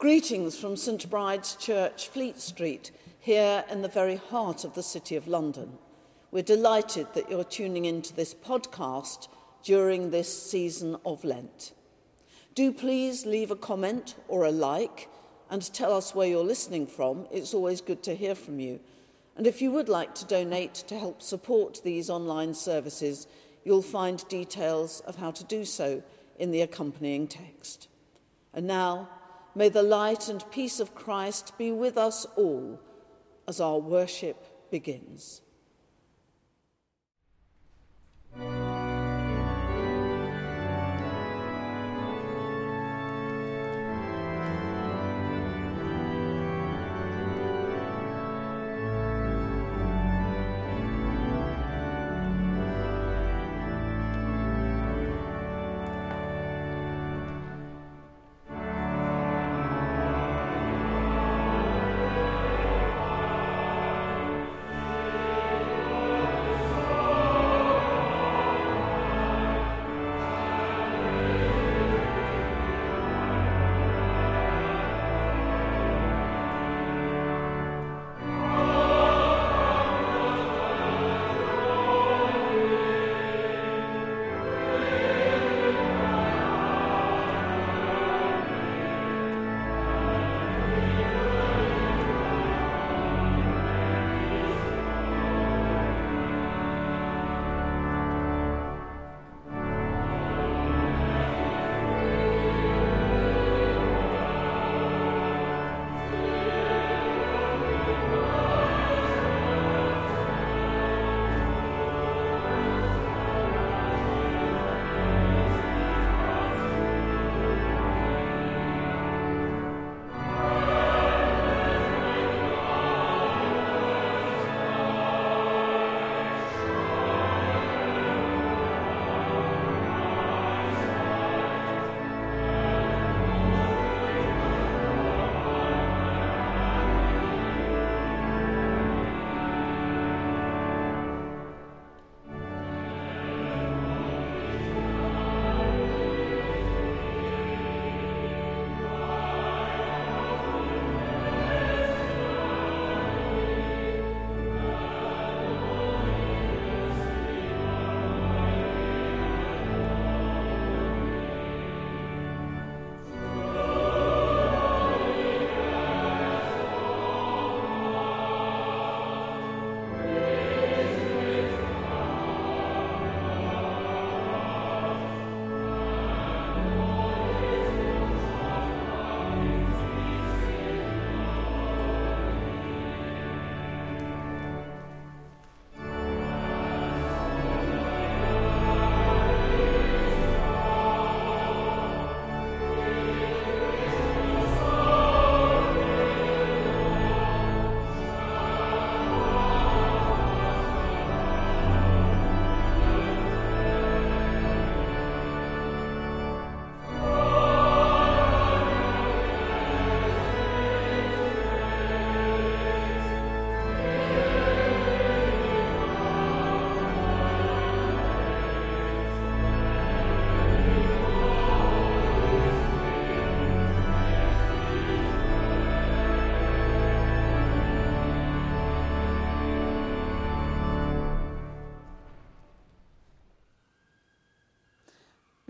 Greetings from St Bride's Church, Fleet Street, here in the very heart of the City of London. We're delighted that you're tuning into this podcast during this season of Lent. Do please leave a comment or a like and tell us where you're listening from. It's always good to hear from you. And if you would like to donate to help support these online services, you'll find details of how to do so in the accompanying text. And now, may the light and peace of Christ be with us all as our worship begins.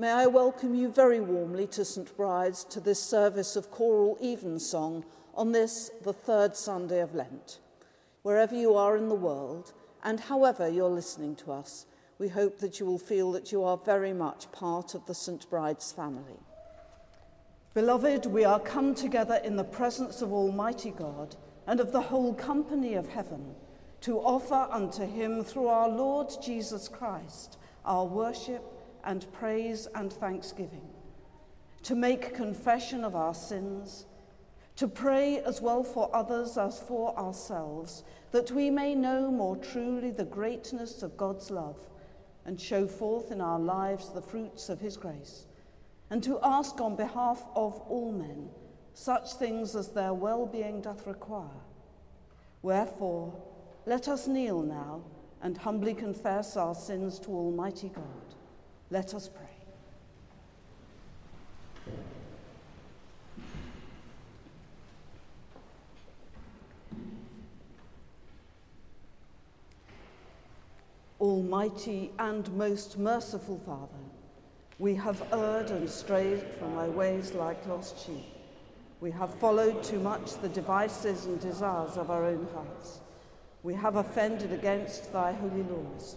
May I welcome you very warmly to St Bride's to this service of choral evensong on this, the third Sunday of Lent. Wherever you are in the world, and however you're listening to us, we hope that you will feel that you are very much part of the St Bride's family. Beloved, we are come together in the presence of Almighty God and of the whole company of heaven to offer unto him through our Lord Jesus Christ our worship and praise and thanksgiving, to make confession of our sins, to pray as well for others as for ourselves, that we may know more truly the greatness of God's love and show forth in our lives the fruits of his grace, and to ask on behalf of all men such things as their well being doth require. Wherefore, let us kneel now and humbly confess our sins to Almighty God. Let us pray. Almighty and most merciful Father, we have erred and strayed from thy ways like lost sheep. We have followed too much the devices and desires of our own hearts. We have offended against thy holy laws.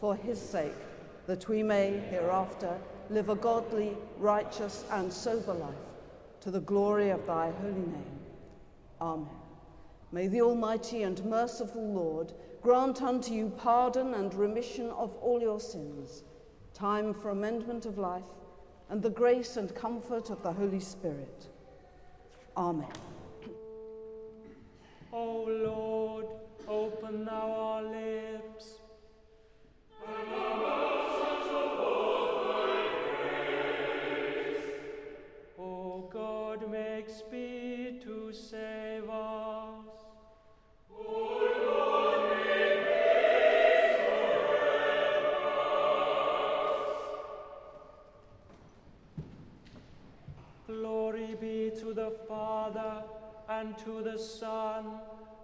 for his sake, that we may hereafter live a godly, righteous, and sober life, to the glory of thy holy name. Amen. May the Almighty and merciful Lord grant unto you pardon and remission of all your sins, time for amendment of life, and the grace and comfort of the Holy Spirit. Amen. O Lord, open thou our lips. And to the Son,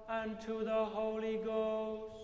and to the Holy Ghost.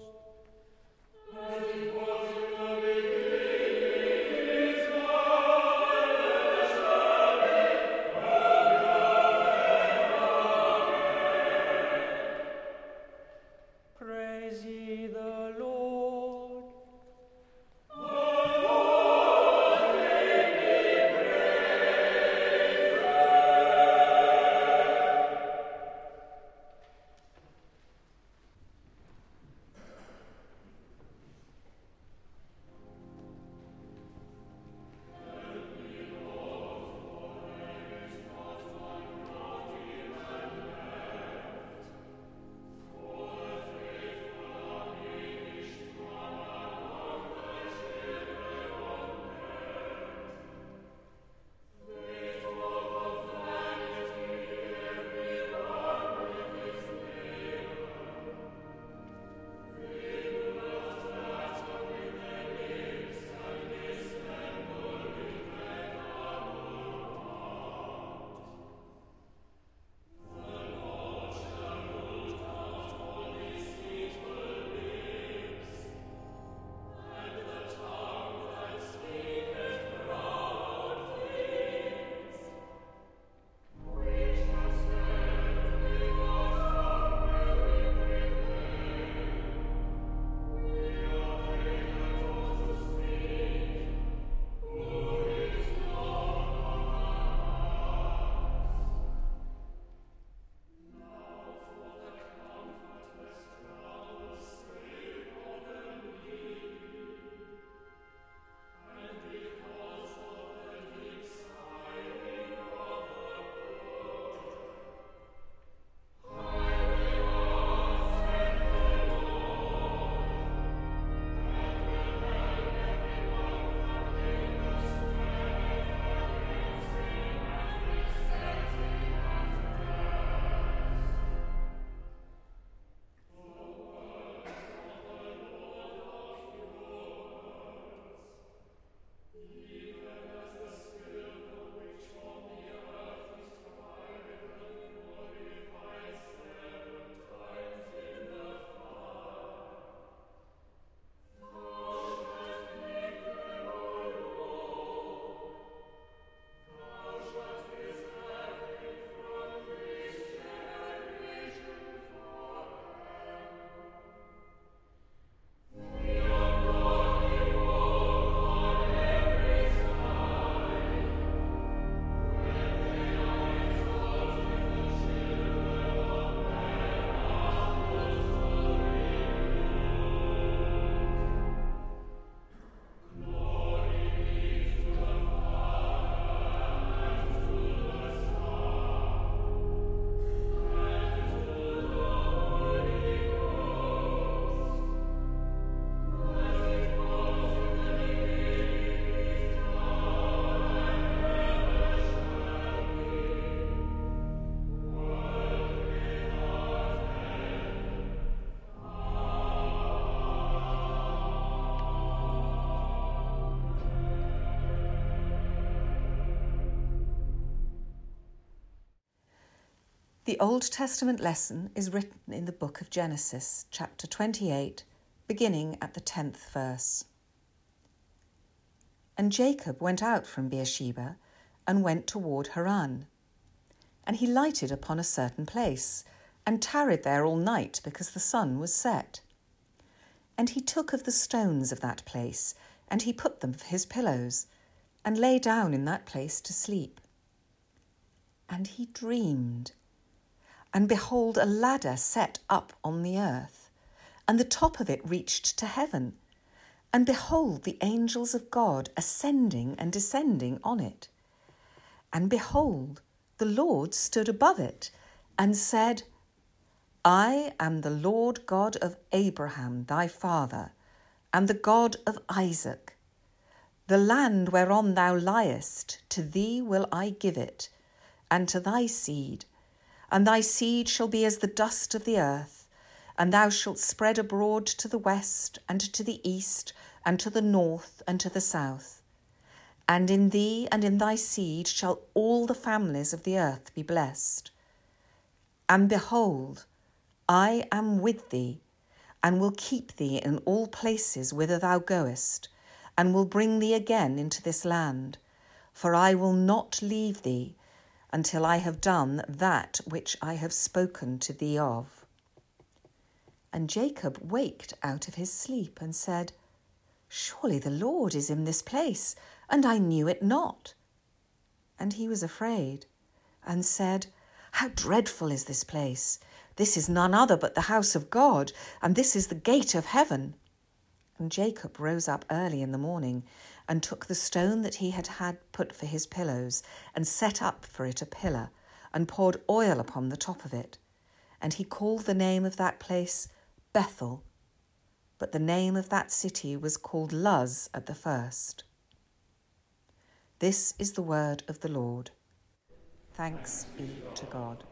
The Old Testament lesson is written in the book of Genesis, chapter 28, beginning at the 10th verse. And Jacob went out from Beersheba and went toward Haran. And he lighted upon a certain place, and tarried there all night because the sun was set. And he took of the stones of that place, and he put them for his pillows, and lay down in that place to sleep. And he dreamed and behold, a ladder set up on the earth, and the top of it reached to heaven. And behold, the angels of God ascending and descending on it. And behold, the Lord stood above it and said, I am the Lord God of Abraham thy father, and the God of Isaac. The land whereon thou liest, to thee will I give it, and to thy seed and thy seed shall be as the dust of the earth, and thou shalt spread abroad to the west, and to the east, and to the north, and to the south. And in thee and in thy seed shall all the families of the earth be blessed. And behold, I am with thee, and will keep thee in all places whither thou goest, and will bring thee again into this land. For I will not leave thee until I have done that which I have spoken to thee of. And Jacob waked out of his sleep and said, Surely the Lord is in this place, and I knew it not. And he was afraid, and said, How dreadful is this place! This is none other but the house of God, and this is the gate of heaven. And Jacob rose up early in the morning and took the stone that he had had put for his pillows and set up for it a pillar and poured oil upon the top of it. And he called the name of that place Bethel. But the name of that city was called Luz at the first. This is the word of the Lord. Thanks be to God.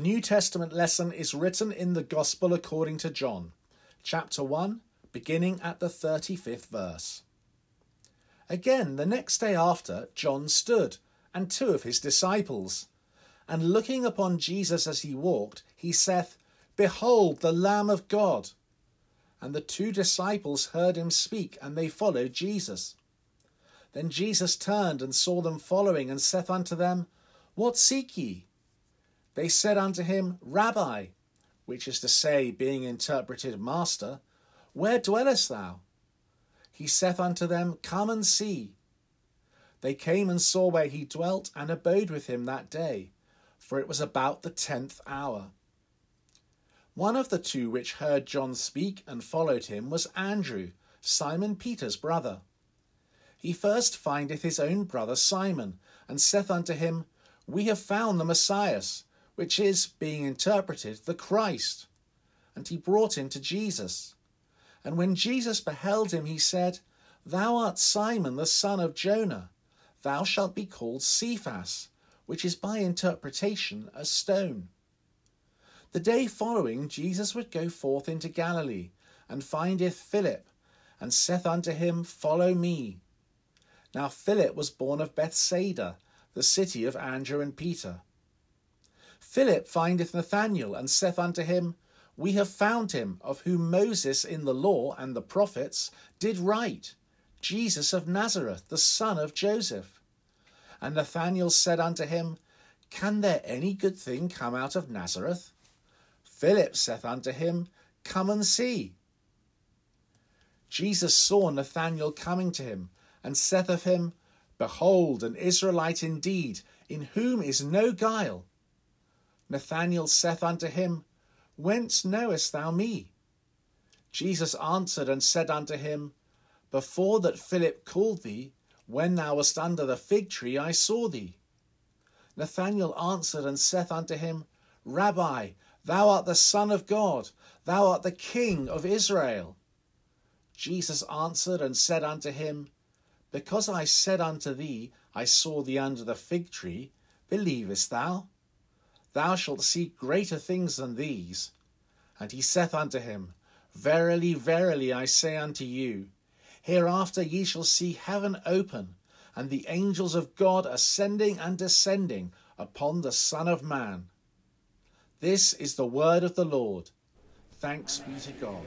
The New Testament lesson is written in the Gospel according to John, chapter 1, beginning at the 35th verse. Again, the next day after, John stood, and two of his disciples. And looking upon Jesus as he walked, he saith, Behold the Lamb of God. And the two disciples heard him speak, and they followed Jesus. Then Jesus turned and saw them following, and saith unto them, What seek ye? They said unto him, Rabbi, which is to say, being interpreted, Master, where dwellest thou? He saith unto them, Come and see. They came and saw where he dwelt, and abode with him that day, for it was about the tenth hour. One of the two which heard John speak and followed him was Andrew, Simon Peter's brother. He first findeth his own brother Simon, and saith unto him, We have found the Messiah which is, being interpreted, the Christ. And he brought him to Jesus. And when Jesus beheld him, he said, Thou art Simon the son of Jonah. Thou shalt be called Cephas, which is by interpretation a stone. The day following, Jesus would go forth into Galilee, and findeth Philip, and saith unto him, Follow me. Now Philip was born of Bethsaida, the city of Andrew and Peter. Philip findeth Nathanael, and saith unto him, We have found him, of whom Moses in the law and the prophets did write, Jesus of Nazareth, the son of Joseph. And Nathanael said unto him, Can there any good thing come out of Nazareth? Philip saith unto him, Come and see. Jesus saw Nathanael coming to him, and saith of him, Behold, an Israelite indeed, in whom is no guile. Nathanael saith unto him, Whence knowest thou me? Jesus answered and said unto him, Before that Philip called thee, when thou wast under the fig tree, I saw thee. Nathanael answered and saith unto him, Rabbi, thou art the Son of God, thou art the King of Israel. Jesus answered and said unto him, Because I said unto thee, I saw thee under the fig tree, believest thou? Thou shalt see greater things than these. And he saith unto him, Verily, verily, I say unto you, hereafter ye shall see heaven open, and the angels of God ascending and descending upon the Son of Man. This is the word of the Lord. Thanks be to God.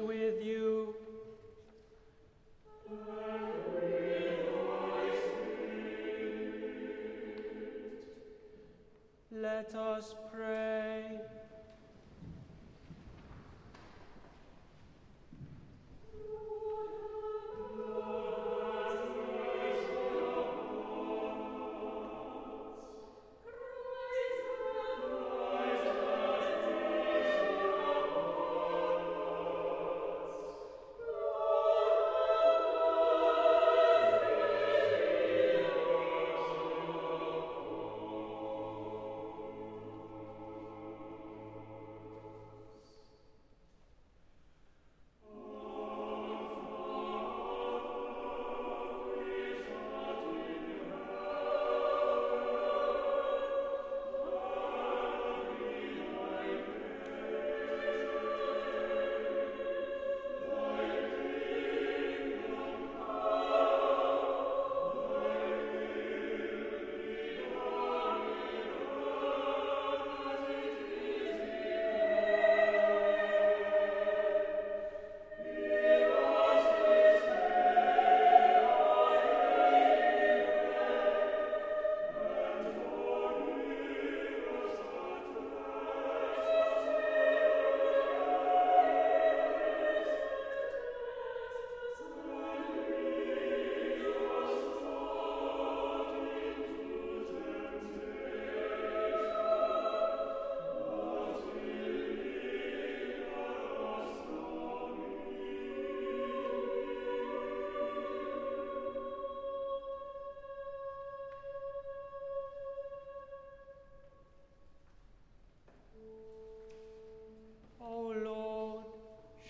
O Lord,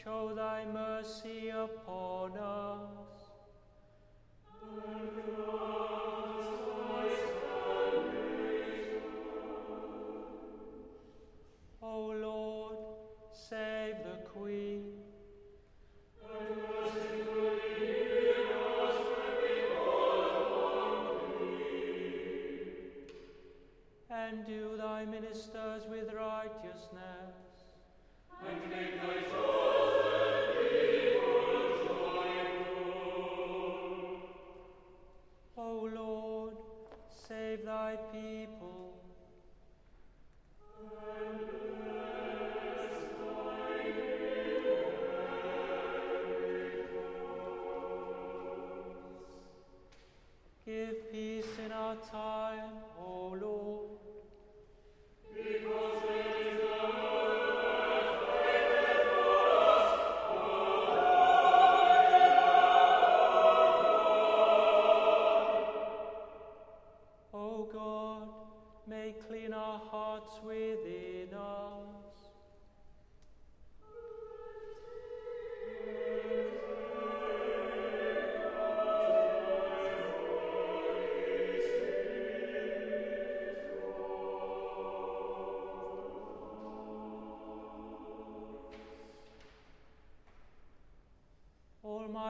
show thy mercy upon us.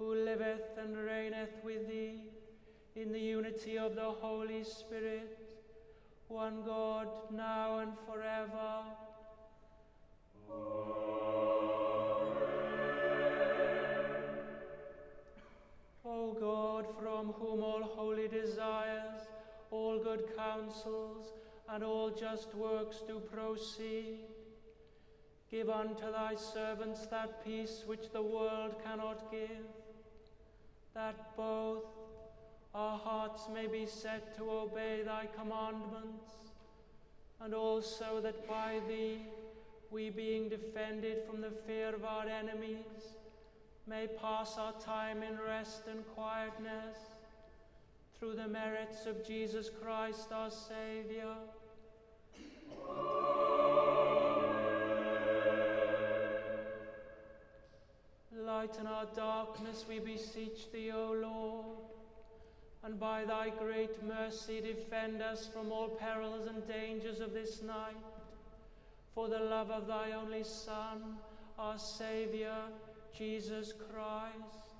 who liveth and reigneth with thee in the unity of the Holy Spirit, one God, now and forever. O God, from whom all holy desires, all good counsels, and all just works do proceed, give unto thy servants that peace which the world cannot give, that both our hearts may be set to obey thy commandments, and also that by thee we, being defended from the fear of our enemies, may pass our time in rest and quietness through the merits of Jesus Christ our Saviour. Lighten our darkness, we beseech thee, O Lord, and by thy great mercy defend us from all perils and dangers of this night, for the love of thy only Son, our Saviour, Jesus Christ.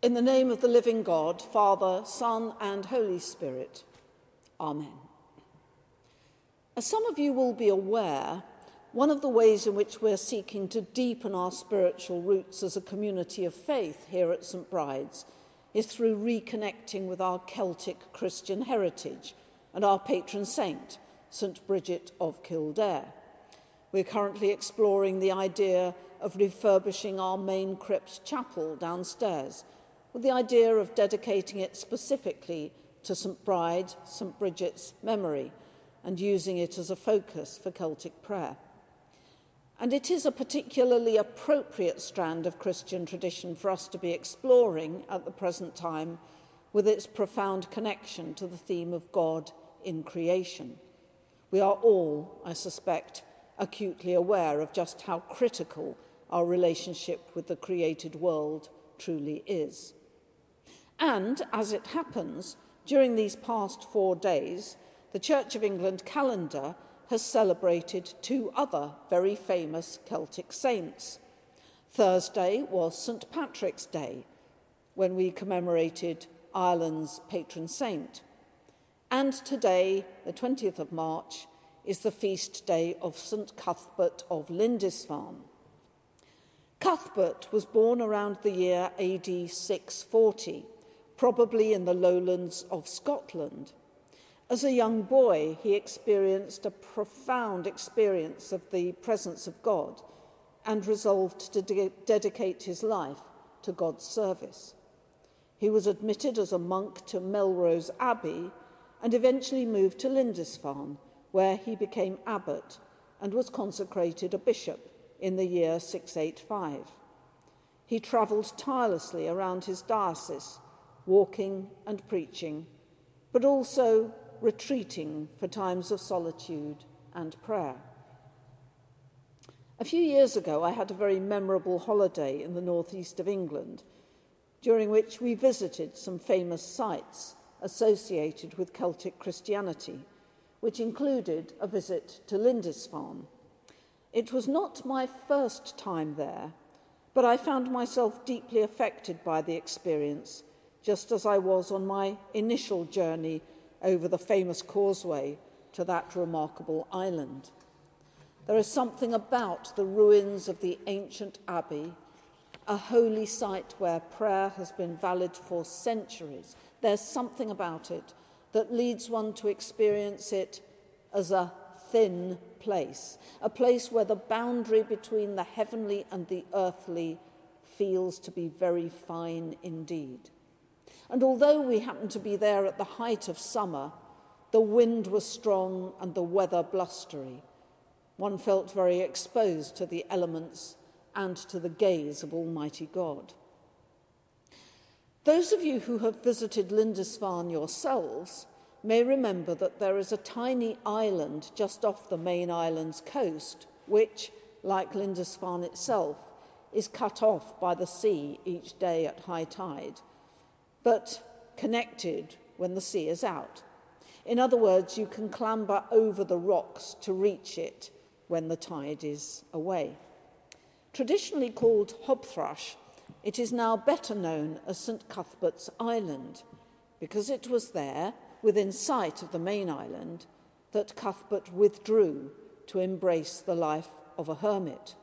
In the name of the living God, Father, Son, and Holy Spirit. Amen. As some of you will be aware, one of the ways in which we're seeking to deepen our spiritual roots as a community of faith here at St. Bride's is through reconnecting with our Celtic Christian heritage and our patron saint, St. Bridget of Kildare. We're currently exploring the idea of refurbishing our main crypt chapel downstairs with the idea of dedicating it specifically to St. Bride, St. Bridget's memory and using it as a focus for Celtic prayer. And it is a particularly appropriate strand of Christian tradition for us to be exploring at the present time with its profound connection to the theme of God in creation. We are all, I suspect, acutely aware of just how critical our relationship with the created world truly is. And, as it happens, during these past four days, the Church of England calendar has celebrated two other very famous Celtic saints. Thursday was St Patrick's Day, when we commemorated Ireland's patron saint. And today, the 20th of March, is the feast day of St Cuthbert of Lindisfarne. Cuthbert was born around the year AD 640, probably in the lowlands of Scotland. As a young boy, he experienced a profound experience of the presence of God and resolved to de- dedicate his life to God's service. He was admitted as a monk to Melrose Abbey and eventually moved to Lindisfarne, where he became abbot and was consecrated a bishop in the year 685. He travelled tirelessly around his diocese, walking and preaching, but also retreating for times of solitude and prayer. A few years ago, I had a very memorable holiday in the northeast of England, during which we visited some famous sites associated with Celtic Christianity, which included a visit to Lindisfarne. It was not my first time there, but I found myself deeply affected by the experience, just as I was on my initial journey over the famous causeway to that remarkable island. There is something about the ruins of the ancient abbey, a holy site where prayer has been valid for centuries. There's something about it that leads one to experience it as a thin place, a place where the boundary between the heavenly and the earthly feels to be very fine indeed. And although we happened to be there at the height of summer, the wind was strong and the weather blustery. One felt very exposed to the elements and to the gaze of Almighty God. Those of you who have visited Lindisfarne yourselves may remember that there is a tiny island just off the main island's coast, which, like Lindisfarne itself, is cut off by the sea each day at high tide but connected when the sea is out. In other words, you can clamber over the rocks to reach it when the tide is away. Traditionally called Hobthrush, it is now better known as St Cuthbert's Island because it was there, within sight of the main island, that Cuthbert withdrew to embrace the life of a hermit.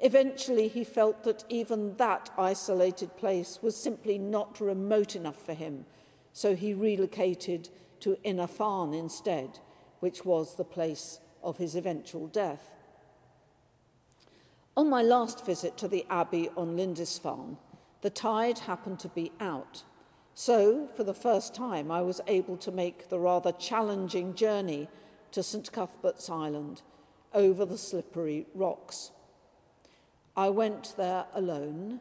Eventually, he felt that even that isolated place was simply not remote enough for him, so he relocated to Inner Farne instead, which was the place of his eventual death. On my last visit to the Abbey on Lindisfarne, the tide happened to be out. So, for the first time, I was able to make the rather challenging journey to St Cuthbert's Island over the slippery rocks. I went there alone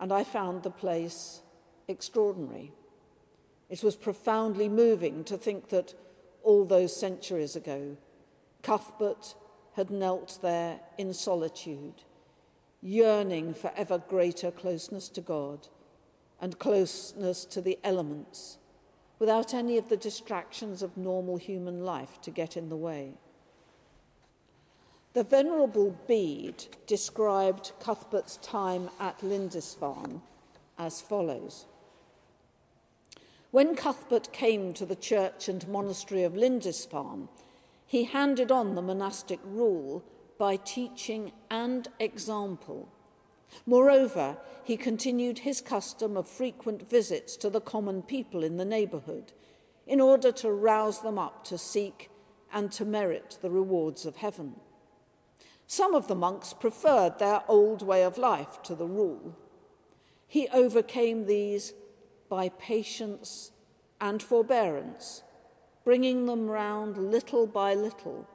and I found the place extraordinary. It was profoundly moving to think that all those centuries ago, Cuthbert had knelt there in solitude, yearning for ever greater closeness to God and closeness to the elements, without any of the distractions of normal human life to get in the way. The Venerable Bede described Cuthbert's time at Lindisfarne as follows. When Cuthbert came to the church and monastery of Lindisfarne, he handed on the monastic rule by teaching and example. Moreover, he continued his custom of frequent visits to the common people in the neighbourhood in order to rouse them up to seek and to merit the rewards of heaven. Some of the monks preferred their old way of life to the rule. He overcame these by patience and forbearance, bringing them round little by little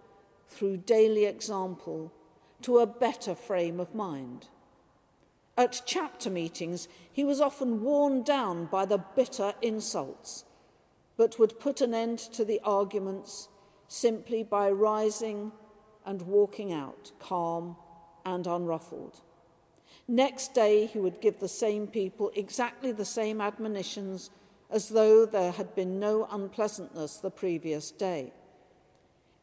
through daily example to a better frame of mind. At chapter meetings, he was often worn down by the bitter insults, but would put an end to the arguments simply by rising and walking out, calm and unruffled. Next day, he would give the same people exactly the same admonitions as though there had been no unpleasantness the previous day.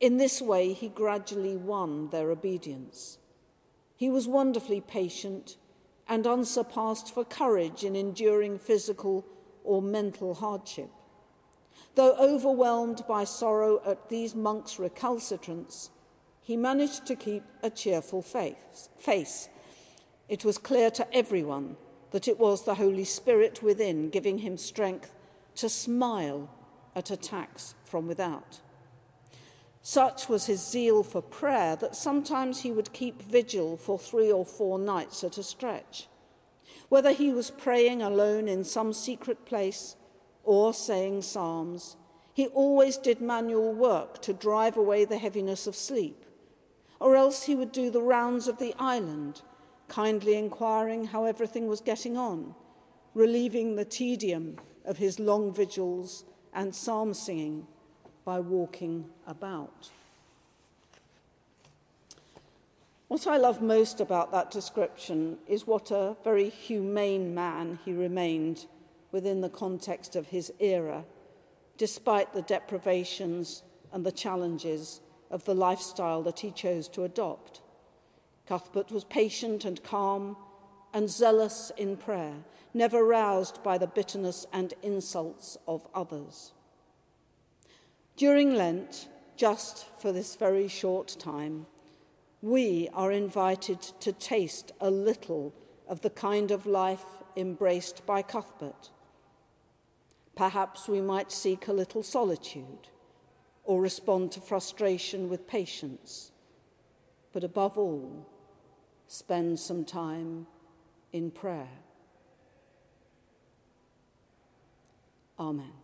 In this way, he gradually won their obedience. He was wonderfully patient and unsurpassed for courage in enduring physical or mental hardship. Though overwhelmed by sorrow at these monks' recalcitrance, he managed to keep a cheerful face it was clear to everyone that it was the Holy Spirit within giving him strength to smile at attacks from without. Such was his zeal for prayer that sometimes he would keep vigil for three or four nights at a stretch. Whether he was praying alone in some secret place or saying psalms, he always did manual work to drive away the heaviness of sleep, or else he would do the rounds of the island kindly inquiring how everything was getting on, relieving the tedium of his long vigils and psalm singing by walking about. What I love most about that description is what a very humane man he remained within the context of his era, despite the deprivations and the challenges of the lifestyle that he chose to adopt. Cuthbert was patient and calm and zealous in prayer, never roused by the bitterness and insults of others. During Lent, just for this very short time, we are invited to taste a little of the kind of life embraced by Cuthbert. Perhaps we might seek a little solitude or respond to frustration with patience. But above all, spend some time in prayer. Amen.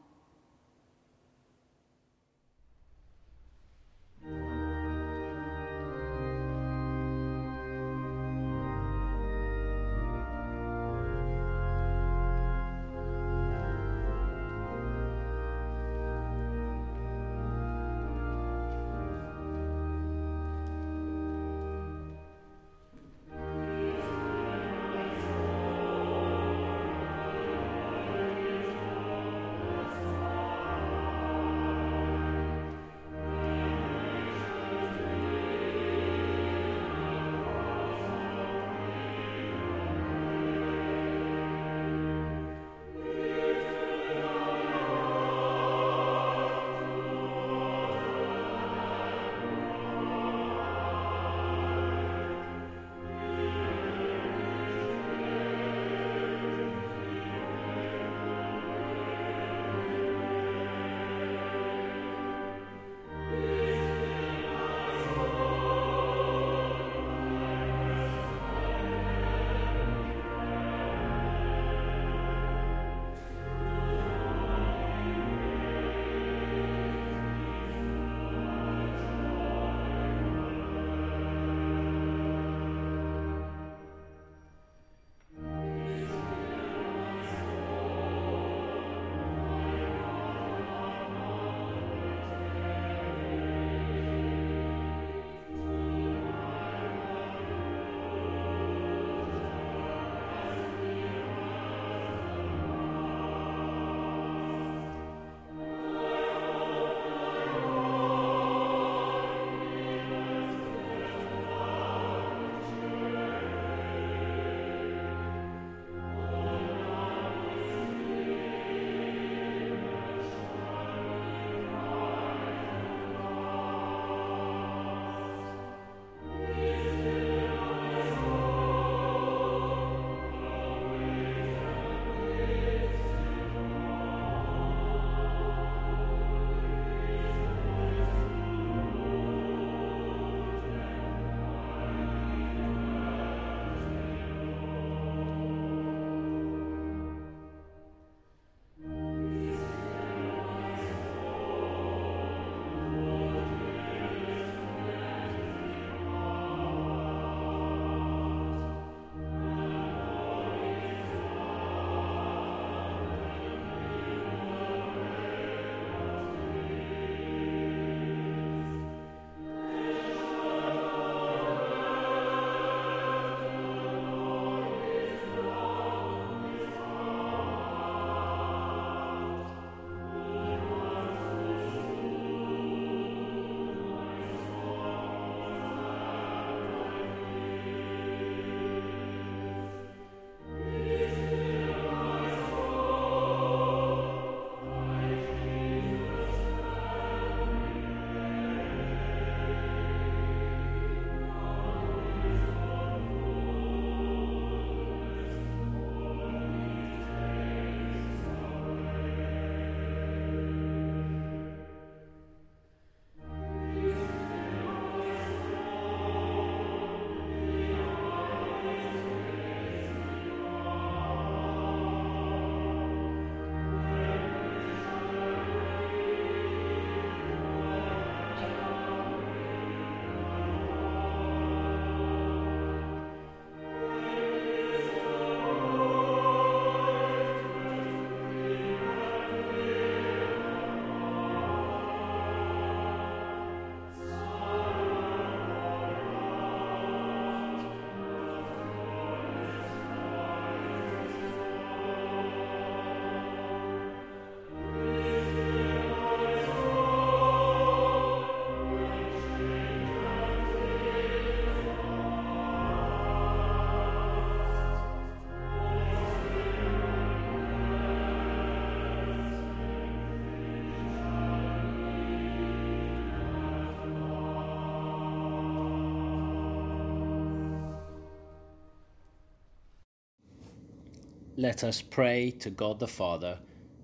Let us pray to God the Father,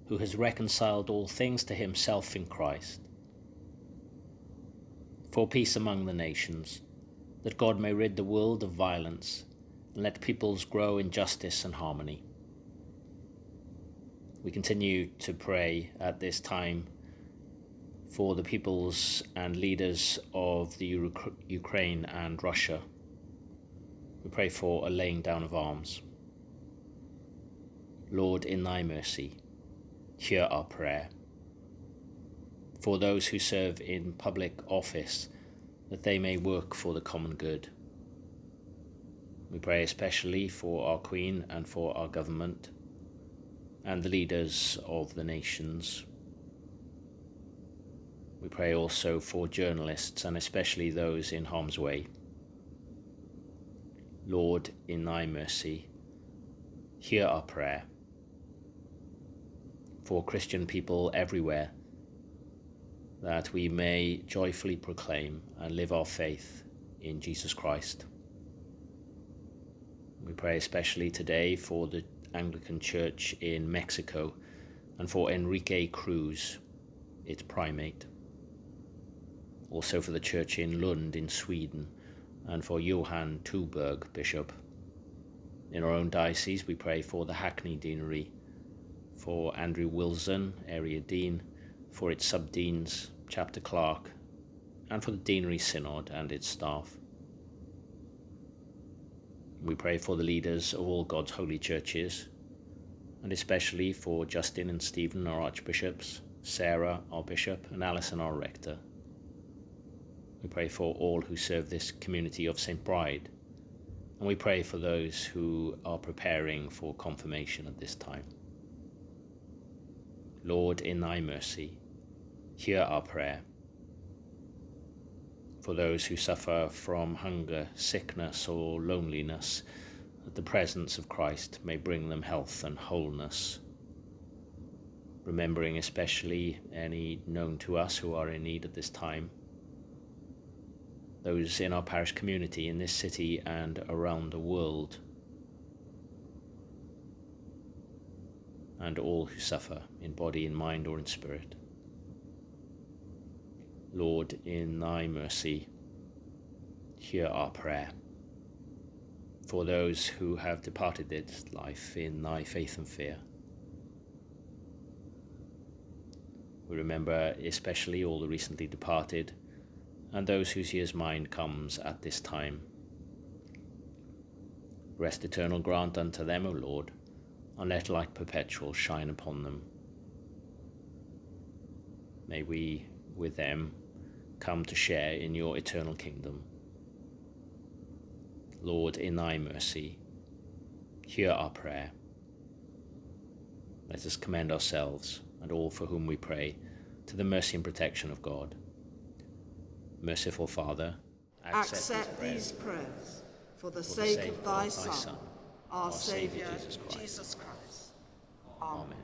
who has reconciled all things to himself in Christ. For peace among the nations, that God may rid the world of violence and let peoples grow in justice and harmony. We continue to pray at this time for the peoples and leaders of the Ukraine and Russia. We pray for a laying down of arms. Lord, in thy mercy, hear our prayer. For those who serve in public office, that they may work for the common good. We pray especially for our Queen and for our government and the leaders of the nations. We pray also for journalists and especially those in harm's way. Lord, in thy mercy, hear our prayer for Christian people everywhere, that we may joyfully proclaim and live our faith in Jesus Christ. We pray especially today for the Anglican Church in Mexico and for Enrique Cruz, its primate. Also for the church in Lund in Sweden and for Johan Tyrberg, Bishop. In our own diocese, we pray for the Hackney Deanery for Andrew Wilson, Area Dean, for its sub-deans, chapter clerk, and for the Deanery Synod and its staff. We pray for the leaders of all God's holy churches, and especially for Justin and Stephen, our archbishops, Sarah, our bishop, and Alison, our rector. We pray for all who serve this community of St. Bride, and we pray for those who are preparing for confirmation at this time. Lord, in thy mercy, hear our prayer. For those who suffer from hunger, sickness, or loneliness, that the presence of Christ may bring them health and wholeness. Remembering especially any known to us who are in need at this time, those in our parish community in this city and around the world and all who suffer in body, in mind, or in spirit. Lord, in thy mercy, hear our prayer. For those who have departed this life in thy faith and fear, we remember especially all the recently departed and those whose year's mind comes at this time. Rest eternal grant unto them, O Lord and let light perpetual shine upon them. May we, with them, come to share in your eternal kingdom. Lord, in thy mercy, hear our prayer. Let us commend ourselves and all for whom we pray to the mercy and protection of God. Merciful Father, accept, accept these prayers for the, for sake, the sake, of thy, of thy Son, Son our, Saviour, Jesus Christ. Jesus Christ. Amen.